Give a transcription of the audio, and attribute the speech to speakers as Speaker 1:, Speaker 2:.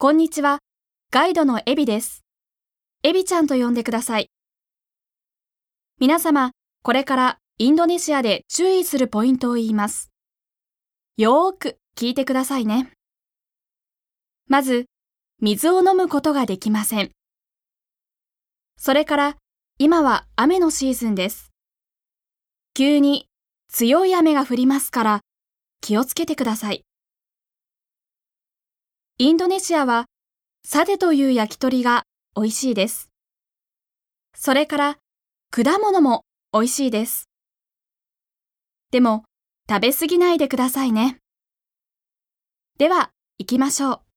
Speaker 1: こんにちは。ガイドのエビです。エビちゃんと呼んでください。皆様、これからインドネシアで注意するポイントを言います。よーく聞いてくださいね。まず、水を飲むことができません。それから、今は雨のシーズンです。急に強い雨が降りますから、気をつけてください。インドネシアは、サデという焼き鳥が美味しいです。それから、果物も美味しいです。でも、食べ過ぎないでくださいね。では、行きましょう。